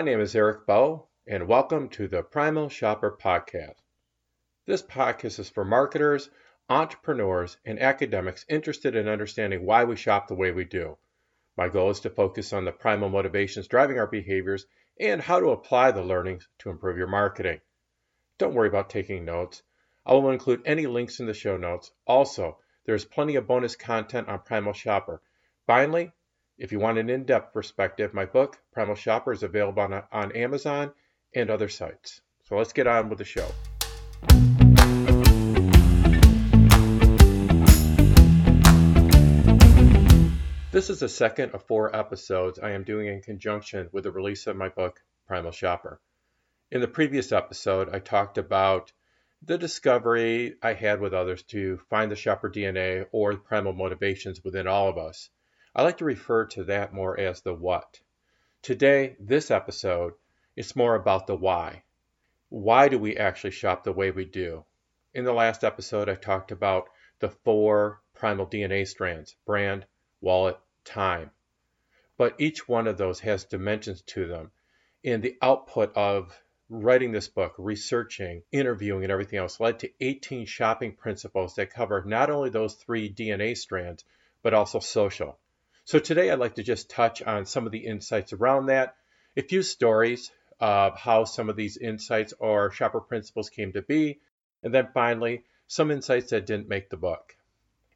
My name is Eric Bowe, and welcome to the Primal Shopper Podcast. This podcast is for marketers, entrepreneurs, and academics interested in understanding why we shop the way we do. My goal is to focus on the primal motivations driving our behaviors and how to apply the learnings to improve your marketing. Don't worry about taking notes. I will include any links in the show notes. Also, there's plenty of bonus content on Primal Shopper. Finally, if you want an in depth perspective, my book, Primal Shopper, is available on, on Amazon and other sites. So let's get on with the show. This is the second of four episodes I am doing in conjunction with the release of my book, Primal Shopper. In the previous episode, I talked about the discovery I had with others to find the shopper DNA or primal motivations within all of us I like to refer to that more as the what. Today, this episode, it's more about the why. Why do we actually shop the way we do? In the last episode, I talked about the four primal DNA strands brand, wallet, time. But each one of those has dimensions to them. And the output of writing this book, researching, interviewing, and everything else led to 18 shopping principles that cover not only those three DNA strands, but also social. So today I'd like to just touch on some of the insights around that, a few stories of how some of these insights or shopper principles came to be, and then finally, some insights that didn't make the book.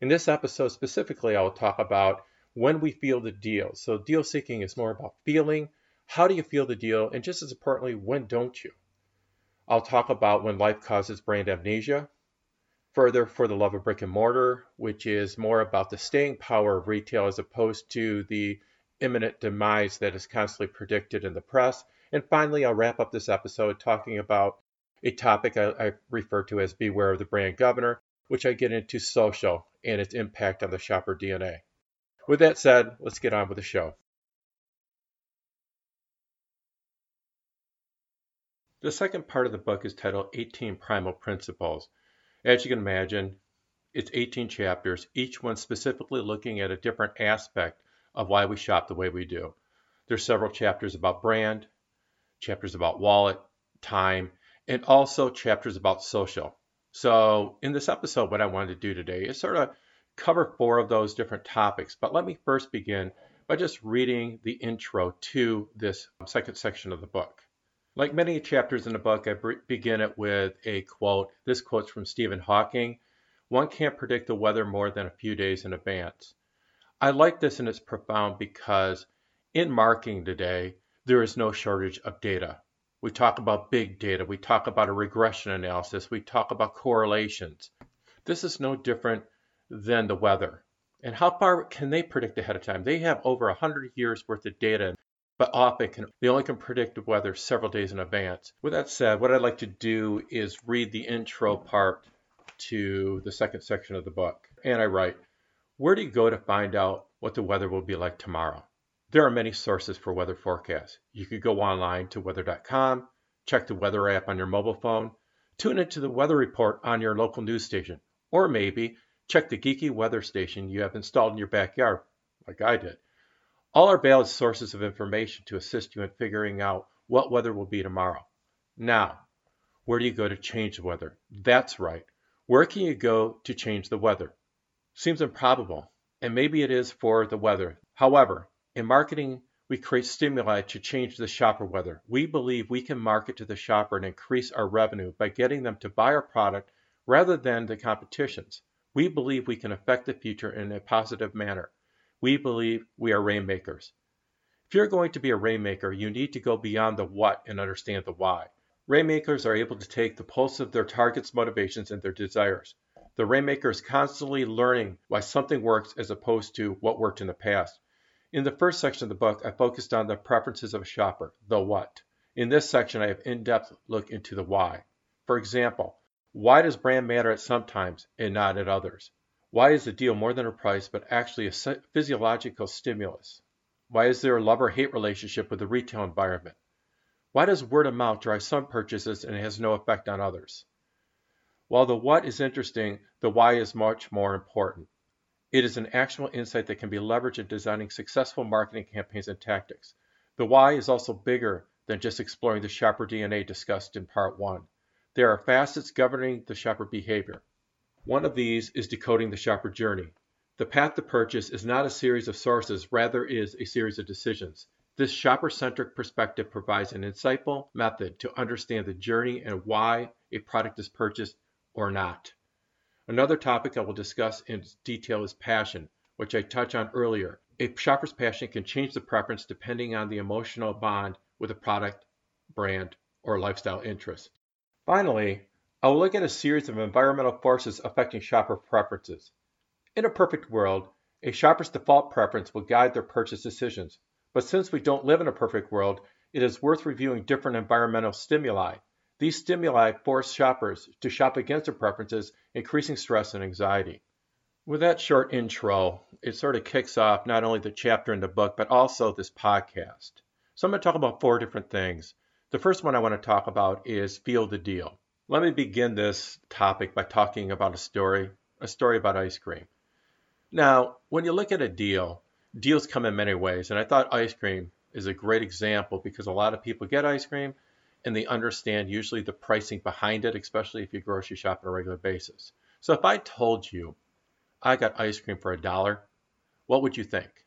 In this episode specifically, I will talk about when we feel the deal. So deal seeking is more about feeling. How do you feel the deal? And just as importantly, when don't you? I'll talk about when life causes brand amnesia, further for the love of brick and mortar, which is more about the staying power of retail as opposed to the imminent demise that is constantly predicted in the press. And finally, I'll wrap up this episode talking about a topic I, I refer to as Beware of the Brand Governor, which I get into social and its impact on the shopper DNA. With that said, let's get on with the show. The second part of the book is titled 18 Primal Principles. As you can imagine, it's 18 chapters, each one specifically looking at a different aspect of why we shop the way we do. There's several chapters about brand, chapters about wallet, time, and also chapters about social. So, in this episode, what I wanted to do today is sort of cover four of those different topics. But let me first begin by just reading the intro to this um, second section of the book. Like many chapters in the book, I begin it with a quote. This quote's from Stephen Hawking One can't predict the weather more than a few days in advance. I like this and it's profound because in marketing today, there is no shortage of data. We talk about big data, we talk about a regression analysis, we talk about correlations. This is no different than the weather. And how far can they predict ahead of time? They have over 100 years worth of data but often can, they only can predict the weather several days in advance. With that said, what I'd like to do is read the intro part to the second section of the book. And I write, Where do you go to find out what the weather will be like tomorrow? There are many sources for weather forecasts. You could go online to weather.com, check the weather app on your mobile phone, tune into the weather report on your local news station, or maybe check the geeky weather station you have installed in your backyard, like I did. All are valid sources of information to assist you in figuring out what weather will be tomorrow. Now, where do you go to change the weather? That's right. Where can you go to change the weather? Seems improbable, and maybe it is for the weather. However, in marketing, we create stimuli to change the shopper weather. We believe we can market to the shopper and increase our revenue by getting them to buy our product rather than the competition's. We believe we can affect the future in a positive manner. We believe we are rainmakers. If you're going to be a rainmaker, you need to go beyond the what and understand the why. Rainmakers are able to take the pulse of their target's motivations and their desires. The rainmaker is constantly learning why something works as opposed to what worked in the past. In the first section of the book, I focused on the preferences of a shopper, the what. In this section, I have in-depth look into the why. For example, why does brand matter at some times and not at others? Why is the deal more than a price, but actually a physiological stimulus? Why is there a love or hate relationship with the retail environment? Why does word of mouth drive some purchases and has no effect on others? While the what is interesting, the why is much more important. It is an actual insight that can be leveraged in designing successful marketing campaigns and tactics. The why is also bigger than just exploring the shopper DNA discussed in part one. There are facets governing the shopper behavior. One of these is decoding the shopper journey. The path to purchase is not a series of sources, rather is a series of decisions. This shopper-centric perspective provides an insightful method to understand the journey and why a product is purchased or not. Another topic I will discuss in detail is passion, which I touched on earlier. A shopper's passion can change the preference depending on the emotional bond with a product, brand, or lifestyle interest. Finally, I will look at a series of environmental forces affecting shopper preferences. In a perfect world, a shopper's default preference will guide their purchase decisions. But since we don't live in a perfect world, it is worth reviewing different environmental stimuli. These stimuli force shoppers to shop against their preferences, increasing stress and anxiety. With that short intro, it sort of kicks off not only the chapter in the book, but also this podcast. So I'm going to talk about four different things. The first one I want to talk about is feel the deal. Let me begin this topic by talking about a story, a story about ice cream. Now, when you look at a deal, deals come in many ways. And I thought ice cream is a great example because a lot of people get ice cream and they understand usually the pricing behind it, especially if you grocery shop on a regular basis. So if I told you I got ice cream for a dollar, what would you think?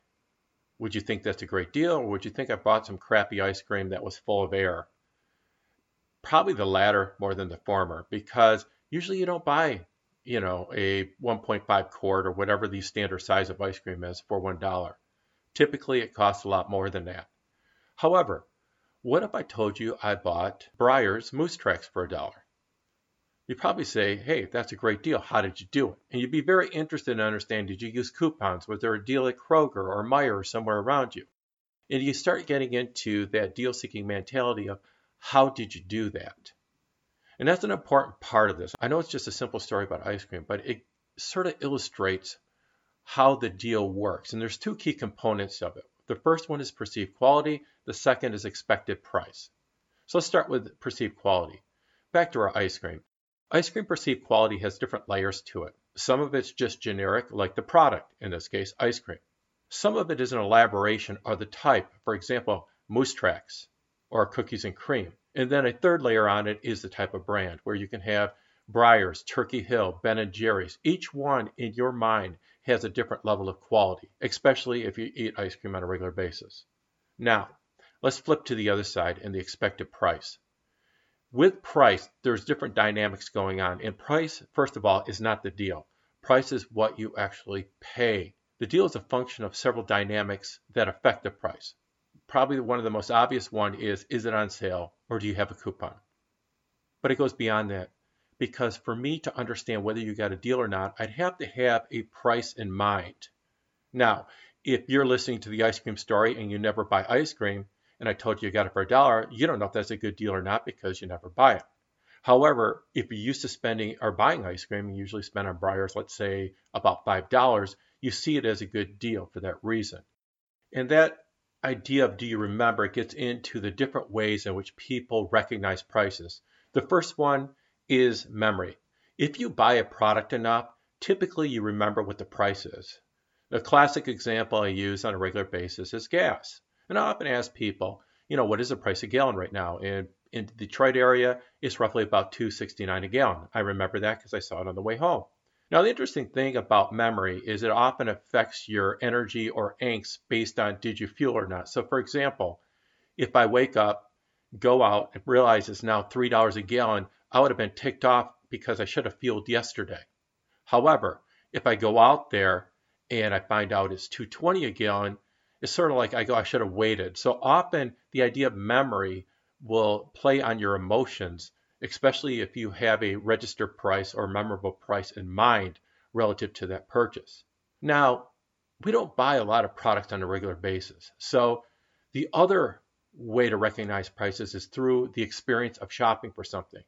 Would you think that's a great deal or would you think I bought some crappy ice cream that was full of air? Probably the latter more than the former because usually you don't buy you know, a 1.5 quart or whatever the standard size of ice cream is for $1. Typically, it costs a lot more than that. However, what if I told you I bought Breyers Moose Tracks for a dollar? You'd probably say, hey, that's a great deal. How did you do it? And you'd be very interested in understanding, did you use coupons? Was there a deal at Kroger or Meijer or somewhere around you? And you start getting into that deal seeking mentality of how did you do that? And that's an important part of this. I know it's just a simple story about ice cream, but it sort of illustrates how the deal works. And there's two key components of it. The first one is perceived quality, the second is expected price. So let's start with perceived quality. Back to our ice cream. Ice cream perceived quality has different layers to it. Some of it's just generic, like the product, in this case, ice cream. Some of it is an elaboration or the type, for example, Moose Tracks or cookies and cream. And then a third layer on it is the type of brand where you can have Breyers, Turkey Hill, Ben & Jerry's. Each one in your mind has a different level of quality, especially if you eat ice cream on a regular basis. Now, let's flip to the other side and the expected price. With price, there's different dynamics going on. And price, first of all, is not the deal. Price is what you actually pay. The deal is a function of several dynamics that affect the price probably one of the most obvious one is, is it on sale or do you have a coupon? But it goes beyond that because for me to understand whether you got a deal or not, I'd have to have a price in mind. Now, if you're listening to the ice cream story and you never buy ice cream, and I told you you got it for a dollar, you don't know if that's a good deal or not because you never buy it. However, if you're used to spending or buying ice cream, you usually spend on Breyers, let's say about $5, you see it as a good deal for that reason. And that idea of do you remember gets into the different ways in which people recognize prices. The first one is memory. If you buy a product enough, typically you remember what the price is. The classic example I use on a regular basis is gas. And I often ask people, you know, what is the price of gallon right now? And in the Detroit area, it's roughly about 2.69 a gallon. I remember that because I saw it on the way home. Now, the interesting thing about memory is it often affects your energy or angst based on did you fuel or not. So, for example, if I wake up, go out, and realize it's now $3 a gallon, I would have been ticked off because I should have fueled yesterday. However, if I go out there and I find out it's 220 a gallon, it's sort of like I go, I should have waited. So often the idea of memory will play on your emotions especially if you have a register price or memorable price in mind relative to that purchase. Now, we don't buy a lot of products on a regular basis. So the other way to recognize prices is through the experience of shopping for something.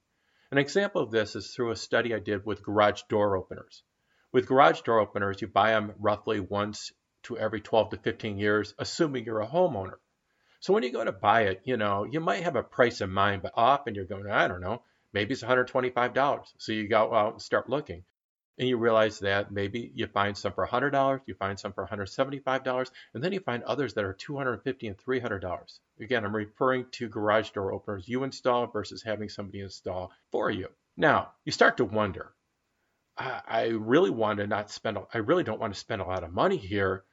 An example of this is through a study I did with garage door openers. With garage door openers, you buy them roughly once to every 12 to 15 years, assuming you're a homeowner. So when you go to buy it, you know, you might have a price in mind, but often you're going, I don't know, maybe it's $125. So you go out and start looking. and you realize that maybe you find some for $100, you find some for $175, and then you find others that are $250 and $300. Again, I'm referring to garage door openers you install versus having somebody install for you. Now, you start to wonder, I, really want to not spend, I really don't want to spend a lot of money here,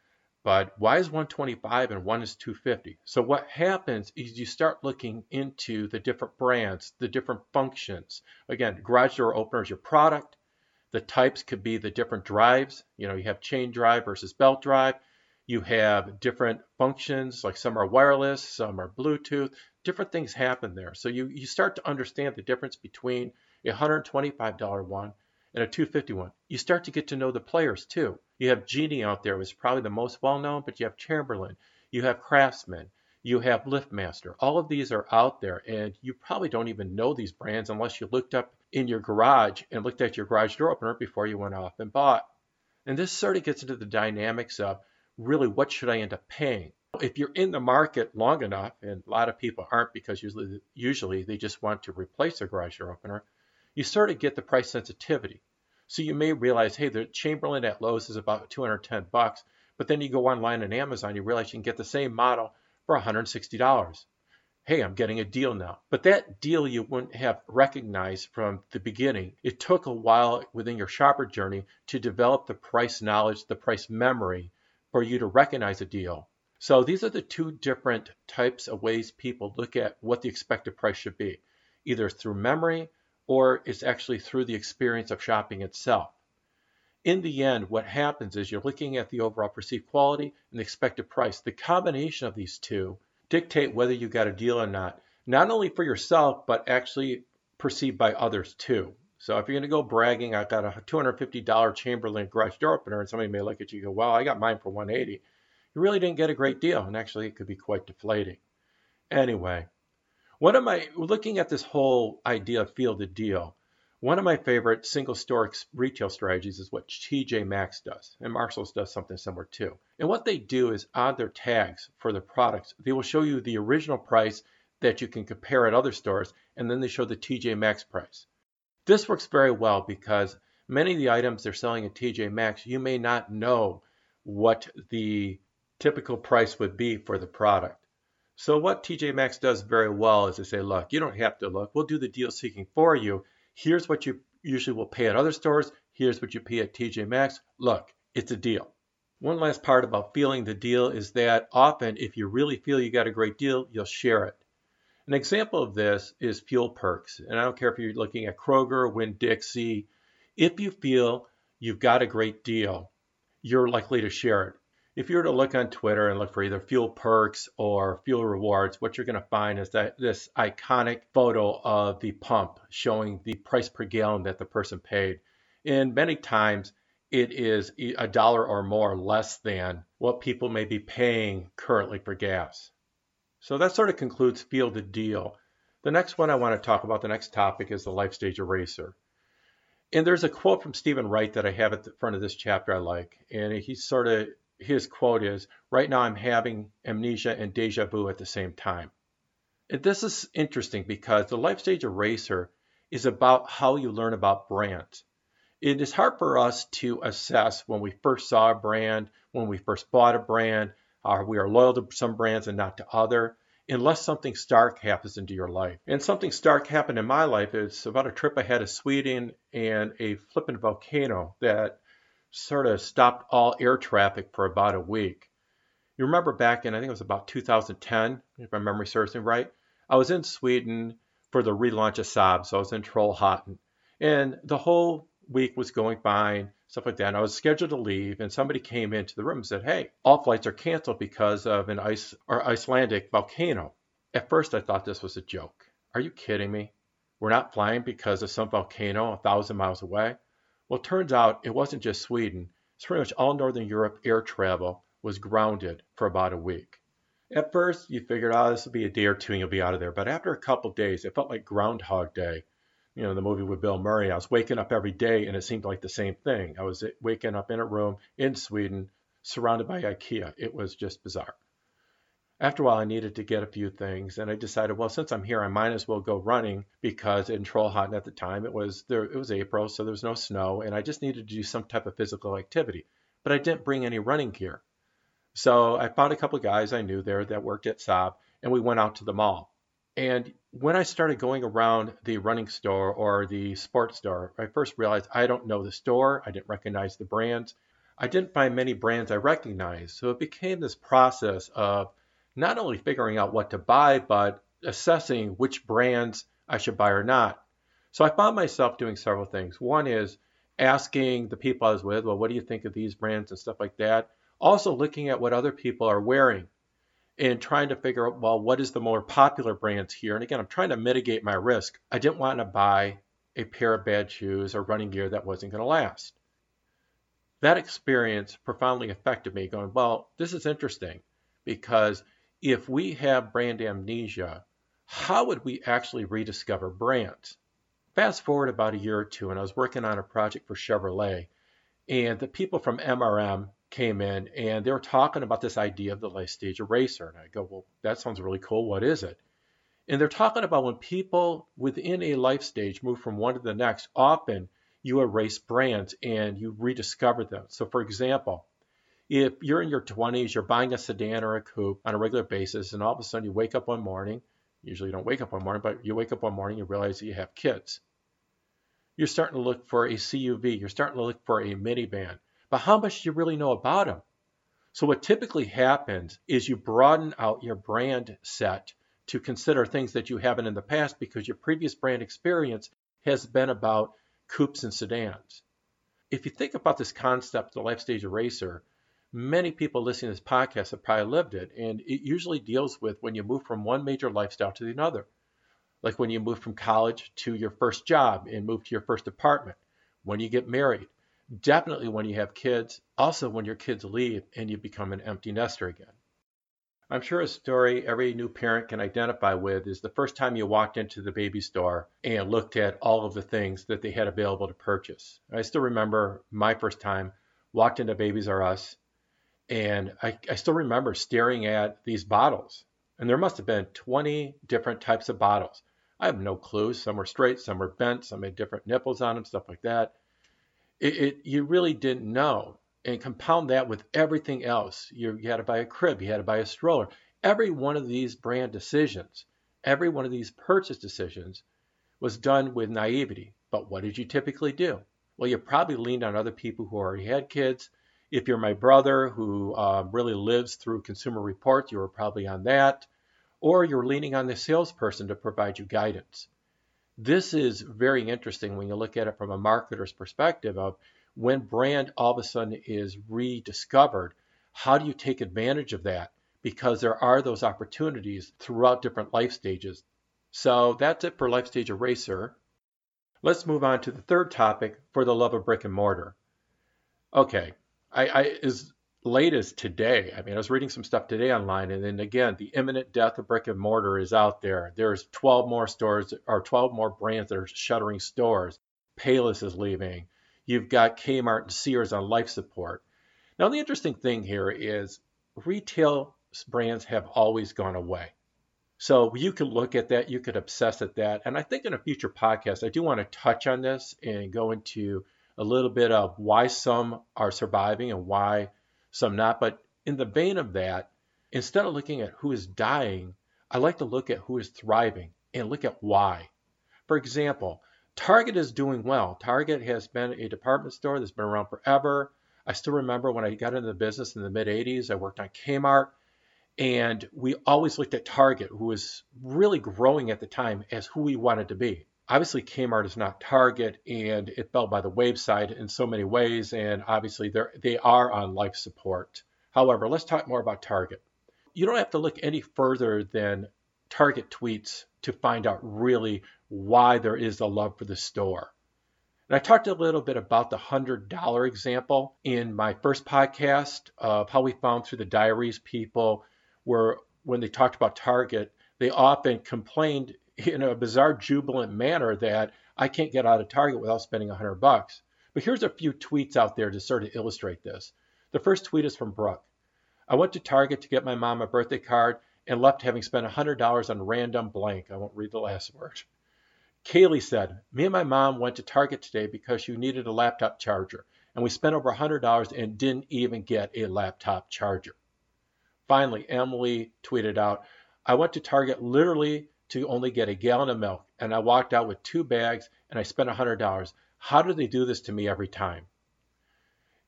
but why is 125 and one is 250? So what happens is you start looking into the different brands, the different functions. Again, garage door opener is your product. The types could be the different drives. You know, you have chain drive versus belt drive. You have different functions, like some are wireless, some are Bluetooth. Different things happen there. So you, you start to understand the difference between a $125 one and a 251. You start to get to know the players too. You have Genie out there, was probably the most well known, but you have Chamberlain, you have Craftsman, you have Liftmaster. All of these are out there, and you probably don't even know these brands unless you looked up in your garage and looked at your garage door opener before you went off and bought. And this sort of gets into the dynamics of really what should I end up paying? If you're in the market long enough, and a lot of people aren't because usually usually they just want to replace their garage door opener, you sort of get the price sensitivity. So you may realize, hey, the Chamberlain at Lowe's is about 210 bucks, but then you go online on Amazon, you realize you can get the same model for $160. Hey, I'm getting a deal now. But that deal you wouldn't have recognized from the beginning. It took a while within your shopper journey to develop the price knowledge, the price memory for you to recognize a deal. So these are the two different types of ways people look at what the expected price should be, either through memory or it's actually through the experience of shopping itself. In the end, what happens is you're looking at the overall perceived quality and the expected price. The combination of these two dictate whether you got a deal or not, not only for yourself, but actually perceived by others too. So if you're going to go bragging, I got a $250 Chamberlain garage door opener, and somebody may look at you and go, well, I got mine for 180 you really didn't get a great deal. And actually, it could be quite deflating. Anyway, one of my looking at this whole idea of field feel the deal, one of my favorite single store retail strategies is what TJ Maxx does, and Marshalls does something similar too. And what they do is on their tags for their products, they will show you the original price that you can compare at other stores, and then they show the TJ Maxx price. This works very well because many of the items they're selling at TJ Maxx, you may not know what the typical price would be for the product. So what TJ Maxx does very well is they say, look, you don't have to look. We'll do the deal seeking for you. Here's what you usually will pay at other stores. Here's what you pay at TJ Maxx. Look, it's a deal. One last part about feeling the deal is that often if you really feel you got a great deal, you'll share it. An example of this is fuel perks. And I don't care if you're looking at Kroger, Winn-Dixie. If you feel you've got a great deal, you're likely to share it if you were to look on Twitter and look for either fuel perks or fuel rewards, what you're going to find is that this iconic photo of the pump showing the price per gallon that the person paid. And many times it is a dollar or more less than what people may be paying currently for gas. So that sort of concludes Feel the Deal. The next one I want to talk about, the next topic, is the life stage eraser. And there's a quote from Steven Wright that I have at the front of this chapter I like. And he sort of his quote is, right now I'm having amnesia and deja vu at the same time. And this is interesting because the life stage eraser is about how you learn about brands. It is hard for us to assess when we first saw a brand, when we first bought a brand, uh, we are loyal to some brands and not to other, unless something stark happens into your life. And something stark happened in my life. It's about a trip I had to Sweden and a flippant volcano that sort of stopped all air traffic for about a week. You remember back in, I think it was about 2010, if my memory serves me right, I was in Sweden for the relaunch of Saab, so I was in Trollhättan. And the whole week was going fine, stuff like that. And I was scheduled to leave, and somebody came into the room and said, Hey, all flights are canceled because of an ice or Icelandic volcano. At first, I thought this was a joke. Are you kidding me? We're not flying because of some volcano a thousand miles away? Well, it turns out it wasn't just Sweden. It's pretty much all Northern Europe air travel was grounded for about a week. At first, you figured, oh, this will be a day or two and you'll be out of there. But after a couple days, it felt like Groundhog Day. You know, the movie with Bill Murray. I was waking up every day and it seemed like the same thing. I was waking up in a room in Sweden surrounded by IKEA. It was just bizarre. After a while, I needed to get a few things, and I decided, well, since I'm here, I might as well go running because in Trollhättan at the time it was there. It was April, so there was no snow, and I just needed to do some type of physical activity. But I didn't bring any running gear, so I found a couple of guys I knew there that worked at Saab, and we went out to the mall. And when I started going around the running store or the sports store, I first realized I don't know the store. I didn't recognize the brands. I didn't find many brands I recognized. So it became this process of not only figuring out what to buy, but assessing which brands I should buy or not. So I found myself doing several things. One is asking the people I was with, well, what do you think of these brands and stuff like that? Also looking at what other people are wearing and trying to figure out, well, what is the more popular brands here? And again, I'm trying to mitigate my risk. I didn't want to buy a pair of bad shoes or running gear that wasn't going to last. That experience profoundly affected me, going, well, this is interesting because if we have brand amnesia, how would we actually rediscover brands? Fast forward about a year or two, and I was working on a project for Chevrolet, and the people from MRM came in and they were talking about this idea of the life stage eraser. And I go, well, that sounds really cool. What is it? And they're talking about when people within a life stage move from one to the next, often you erase brands and you rediscover them. So, for example, if you're in your 20s, you're buying a sedan or a coupe on a regular basis, and all of a sudden you wake up one morning, usually you don't wake up one morning, but you wake up one morning, you realize that you have kids. You're starting to look for a CUV, you're starting to look for a minivan, but how much do you really know about them? So, what typically happens is you broaden out your brand set to consider things that you haven't in the past because your previous brand experience has been about coupes and sedans. If you think about this concept, the life stage eraser, many people listening to this podcast have probably lived it. And it usually deals with when you move from one major lifestyle to another. Like when you move from college to your first job and move to your first apartment, when you get married, definitely when you have kids, also when your kids leave and you become an empty nester again. I'm sure a story every new parent can identify with is the first time you walked into the baby store and looked at all of the things that they had available to purchase. I still remember my first time walked into Babies R Us and I, I still remember staring at these bottles. And there must have been 20 different types of bottles. I have no clue. Some were straight, some were bent, some had different nipples on them, stuff like that. It, it you really didn't know. And compound that with everything else. You, you had to buy a crib, you had to buy a stroller. Every one of these brand decisions, every one of these purchase decisions was done with naivety. But what did you typically do? Well, you probably leaned on other people who already had kids if you're my brother who um, really lives through Consumer Reports, you were probably on that, or you're leaning on the salesperson to provide you guidance. This is very interesting when you look at it from a marketer's perspective of when brand all of a sudden is rediscovered, how do you take advantage of that? Because there are those opportunities throughout different life stages. So that's it for Life Stage Eraser. Let's move on to the third topic for the love of brick and mortar. Okay, I, I as late as today. I mean, I was reading some stuff today online, and then again, the imminent death of brick and mortar is out there. There's 12 more stores or 12 more brands that are shuttering stores. Payless is leaving. You've got Kmart and Sears on life support. Now, the interesting thing here is retail brands have always gone away. So you could look at that, you could obsess at that. And I think in a future podcast, I do want to touch on this and go into a little bit of why some are surviving and why some not. But in the vein of that, instead of looking at who is dying, I like to look at who is thriving and look at why. For example, Target is doing well. Target has been a department store that's been around forever. I still remember when I got into the business in the mid 80s, I worked on Kmart, and we always looked at Target, who was really growing at the time, as who we wanted to be obviously Kmart is not Target and it fell by the wayside in so many ways and obviously they are on life support. However, let's talk more about Target. You don't have to look any further than Target tweets to find out really why there is a love for the store. And I talked a little bit about the $100 example in my first podcast of how we found through the diaries people were when they talked about Target, they often complained in a bizarre, jubilant manner that I can't get out of Target without spending 100 bucks. But here's a few tweets out there to sort of illustrate this. The first tweet is from Brooke. I went to Target to get my mom a birthday card and left having spent $100 on random blank. I won't read the last word. Kaylee said, Me and my mom went to Target today because she needed a laptop charger, and we spent over $100 and didn't even get a laptop charger. Finally, Emily tweeted out, I went to Target literally to only get a gallon of milk, and I walked out with two bags and I spent $100. How do they do this to me every time?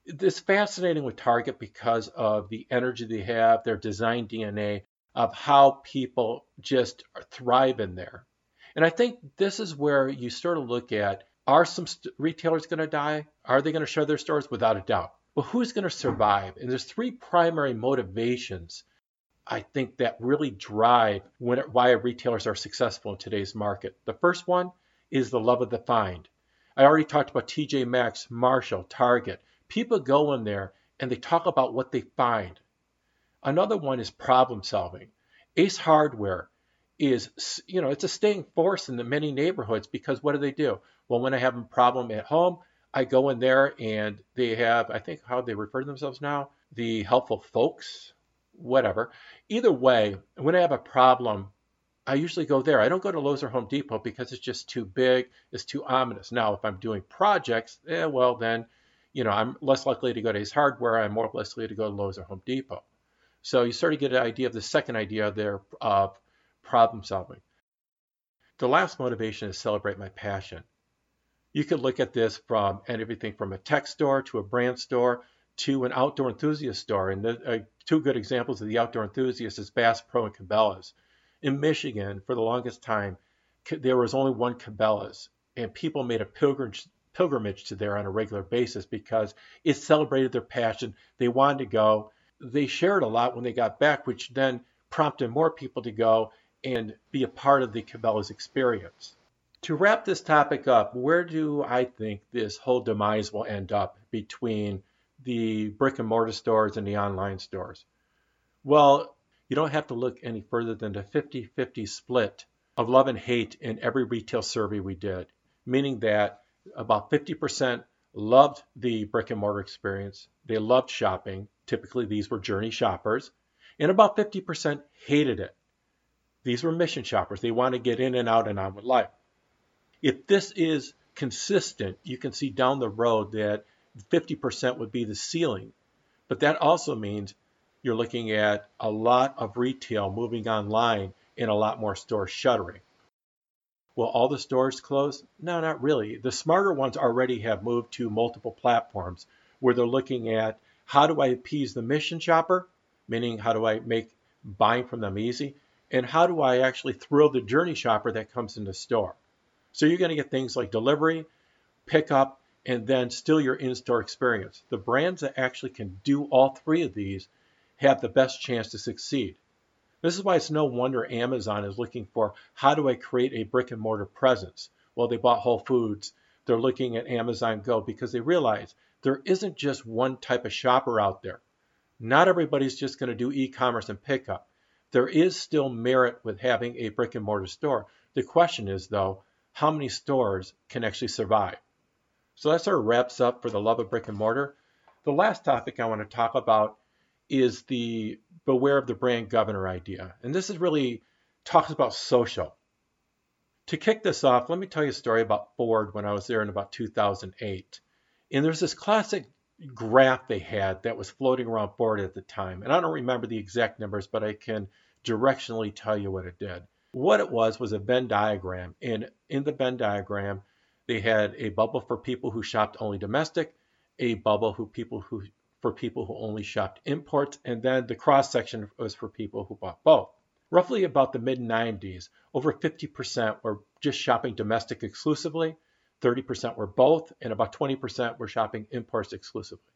It's fascinating with Target because of the energy they have, their design DNA of how people just thrive in there. And I think this is where you sort of look at are some st- retailers going to die? Are they going to shut their stores? Without a doubt. But who's going to survive? And there's three primary motivations I think that really drive when, why retailers are successful in today's market. The first one is the love of the find. I already talked about TJ Maxx, Marshall, Target. People go in there and they talk about what they find. Another one is problem solving. Ace Hardware is, you know, it's a staying force in the many neighborhoods because what do they do? Well, when I have a problem at home, I go in there and they have, I think how they refer to themselves now, the helpful folks, whatever. Either way, when I have a problem, I usually go there. I don't go to Lowe's or Home Depot because it's just too big, it's too ominous. Now, if I'm doing projects, eh, well, then, you know, I'm less likely to go to Ace Hardware. I'm more likely to go to Lowe's or Home Depot. So you sort of get an idea of the second idea there of problem solving. The last motivation is celebrate my passion. You could look at this from and everything from a tech store to a brand store to an outdoor enthusiast store. And the, uh, two good examples of the outdoor enthusiast is Bass Pro and Cabela's. In Michigan, for the longest time, there was only one Cabela's, and people made a pilgrimage pilgrimage to there on a regular basis because it celebrated their passion. They wanted to go. They shared a lot when they got back, which then prompted more people to go and be a part of the Cabela's experience. To wrap this topic up, where do I think this whole demise will end up between the brick and mortar stores and the online stores? Well, you don't have to look any further than the 50 50 split of love and hate in every retail survey we did, meaning that about 50% loved the brick and mortar experience. They loved shopping. Typically, these were journey shoppers. And about 50% hated it. These were mission shoppers. They want to get in and out and on with life. If this is consistent, you can see down the road that 50% would be the ceiling. But that also means you're looking at a lot of retail moving online and a lot more stores shuttering. Will all the stores close? No, not really. The smarter ones already have moved to multiple platforms where they're looking at how do I appease the mission shopper, meaning how do I make buying from them easy, and how do I actually thrill the journey shopper that comes in the store. So you're going to get things like delivery, pickup, and then still your in-store experience. The brands that actually can do all three of these have the best chance to succeed. This is why it's no wonder Amazon is looking for how do I create a brick and mortar presence? Well, they bought Whole Foods. They're looking at Amazon Go because they realize there isn't just one type of shopper out there. Not everybody's just going to do e-commerce and pickup. There is still merit with having a brick and mortar store. The question is, though, how many stores can actually survive? So that sort of wraps up for the love of brick and mortar. The last topic I want to talk about is the beware of the brand governor idea. And this is really talks about social. To kick this off, let me tell you a story about Ford when I was there in about 2008. And there's this classic graph they had that was floating around Ford at the time. And I don't remember the exact numbers, but I can directionally tell you what it did. What it was was a Venn diagram. And in the Venn diagram, they had a bubble for people who shopped only domestic, a bubble who people who for people who only shopped imports, and then the cross section was for people who bought both. Roughly about the mid 90s, over 50% were just shopping domestic exclusively, 30% were both, and about 20% were shopping imports exclusively.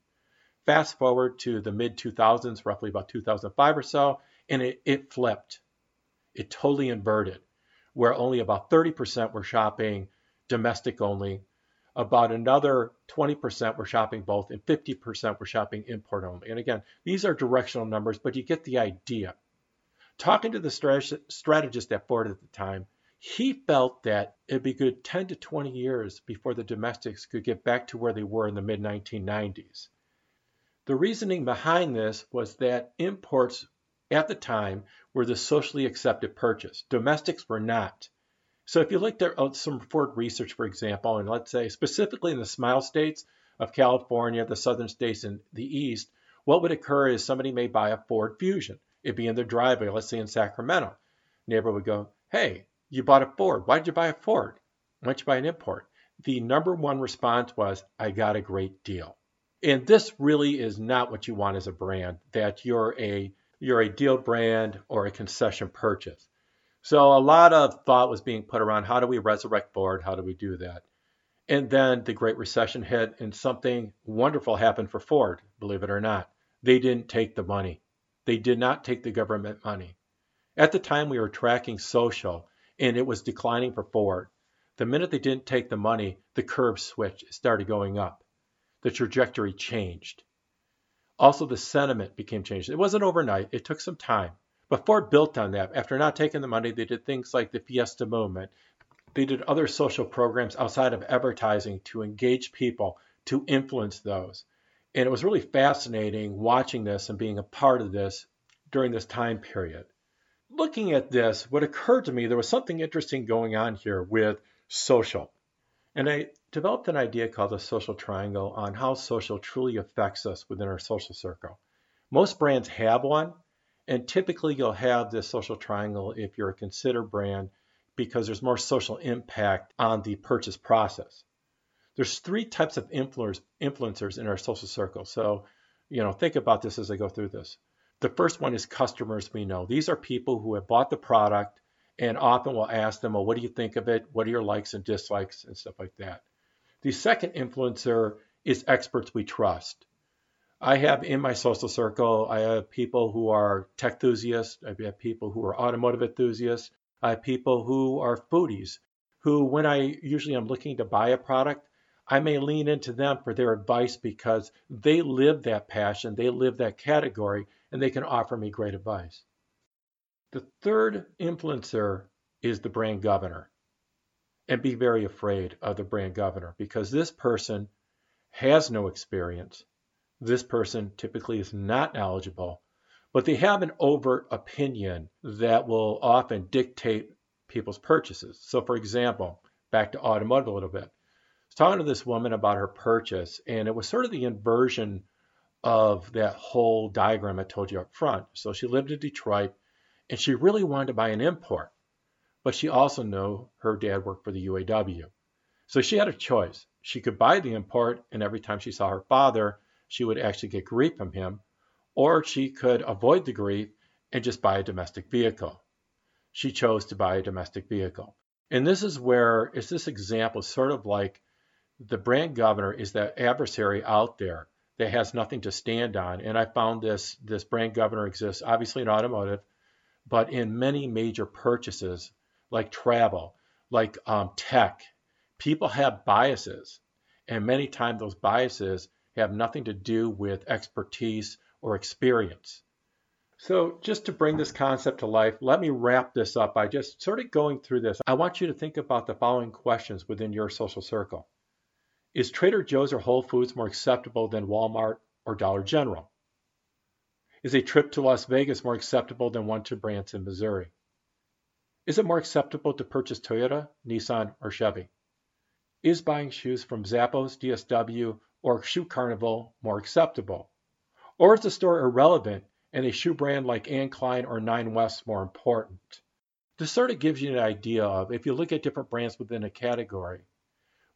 Fast forward to the mid 2000s, roughly about 2005 or so, and it, it flipped. It totally inverted, where only about 30% were shopping domestic only. About another 20% were shopping both, and 50% were shopping import only. And again, these are directional numbers, but you get the idea. Talking to the strategist at Ford at the time, he felt that it'd be good 10 to 20 years before the domestics could get back to where they were in the mid 1990s. The reasoning behind this was that imports at the time were the socially accepted purchase. Domestics were not. So if you looked at uh, some Ford research, for example, and let's say specifically in the smile states of California, the southern states, and the east, what would occur is somebody may buy a Ford Fusion. It'd be in their driveway, let's say in Sacramento. Neighbor would go, Hey, you bought a Ford. Why did you buy a Ford? Why did you buy an import? The number one response was, I got a great deal. And this really is not what you want as a brand, that you're a you're a deal brand or a concession purchase. So a lot of thought was being put around how do we resurrect Ford? How do we do that? And then the Great Recession hit, and something wonderful happened for Ford, believe it or not. They didn't take the money. They did not take the government money. At the time, we were tracking social, and it was declining for Ford. The minute they didn't take the money, the curve switched, it started going up. The trajectory changed. Also, the sentiment became changed. It wasn't overnight, it took some time. But Ford built on that. After not taking the money, they did things like the Fiesta movement. They did other social programs outside of advertising to engage people, to influence those. And it was really fascinating watching this and being a part of this during this time period. Looking at this, what occurred to me, there was something interesting going on here with social. And I developed an idea called the social triangle on how social truly affects us within our social circle. Most brands have one, and typically you'll have this social triangle if you're a considered brand because there's more social impact on the purchase process. There's three types of influencers in our social circle. So, you know, think about this as I go through this. The first one is customers we know. These are people who have bought the product and often we'll ask them, well, what do you think of it? What are your likes and dislikes and stuff like that? The second influencer is experts we trust. I have in my social circle, I have people who are tech enthusiasts, I have people who are automotive enthusiasts, I have people who are foodies, who, when I usually am looking to buy a product, I may lean into them for their advice because they live that passion, they live that category, and they can offer me great advice. The third influencer is the brand governor. And be very afraid of the brand governor because this person has no experience. This person typically is not knowledgeable, but they have an overt opinion that will often dictate people's purchases. So, for example, back to automotive a little bit. I was talking to this woman about her purchase, and it was sort of the inversion of that whole diagram I told you up front. So she lived in Detroit and she really wanted to buy an import, but she also knew her dad worked for the UAW. So she had a choice. She could buy the import, and every time she saw her father, she would actually get grief from him, or she could avoid the grief and just buy a domestic vehicle. She chose to buy a domestic vehicle. And this is where is this example sort of like the brand governor is that adversary out there that has nothing to stand on. And I found this this brand governor exists obviously in automotive, but in many major purchases like travel, like um, tech, people have biases, and many times those biases have nothing to do with expertise or experience. So, just to bring this concept to life, let me wrap this up by just sort of going through this. I want you to think about the following questions within your social circle. Is Trader Joe's or Whole Foods more acceptable than Walmart or Dollar General? Is a trip to Las Vegas more acceptable than one to Branson, Missouri? Is it more acceptable to purchase Toyota, Nissan, or Chevy? Is buying shoes from Zappos, DSW, or Shoe Carnival more acceptable? Or is the store irrelevant and a shoe brand like Anne Klein or Nine West more important? This sort of gives you an idea of if you look at different brands within a category,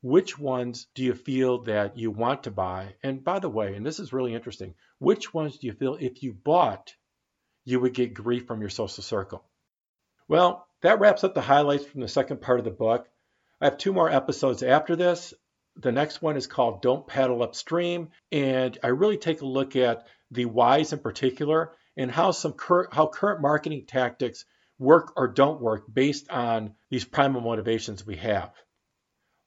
which ones do you feel that you want to buy? And by the way, and this is really interesting, which ones do you feel if you bought, you would get grief from your social circle? Well, that wraps up the highlights from the second part of the book. I have two more episodes after this. The next one is called Don't Paddle Upstream, and I really take a look at the whys in particular and how some cur- how current marketing tactics work or don't work based on these primal motivations we have.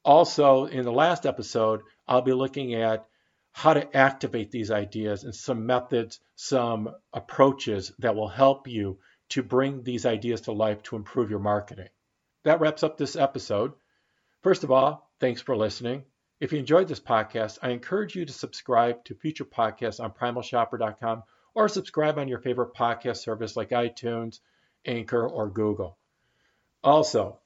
Also, in the last episode, I'll be looking at how to activate these ideas and some methods, some approaches that will help you to bring these ideas to life to improve your marketing. That wraps up this episode. First of all, thanks for listening. If you enjoyed this podcast, I encourage you to subscribe to future podcasts on primalshopper.com or subscribe on your favorite podcast service like iTunes, Anchor, or Google. Also,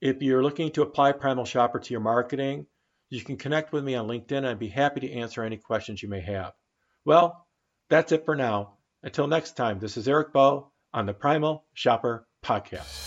if you're looking to apply Primal Shopper to your marketing, you can connect with me on LinkedIn and I'd be happy to answer any questions you may have. Well, that's it for now. Until next time, this is Eric Bowe on the Primal Shopper Podcast.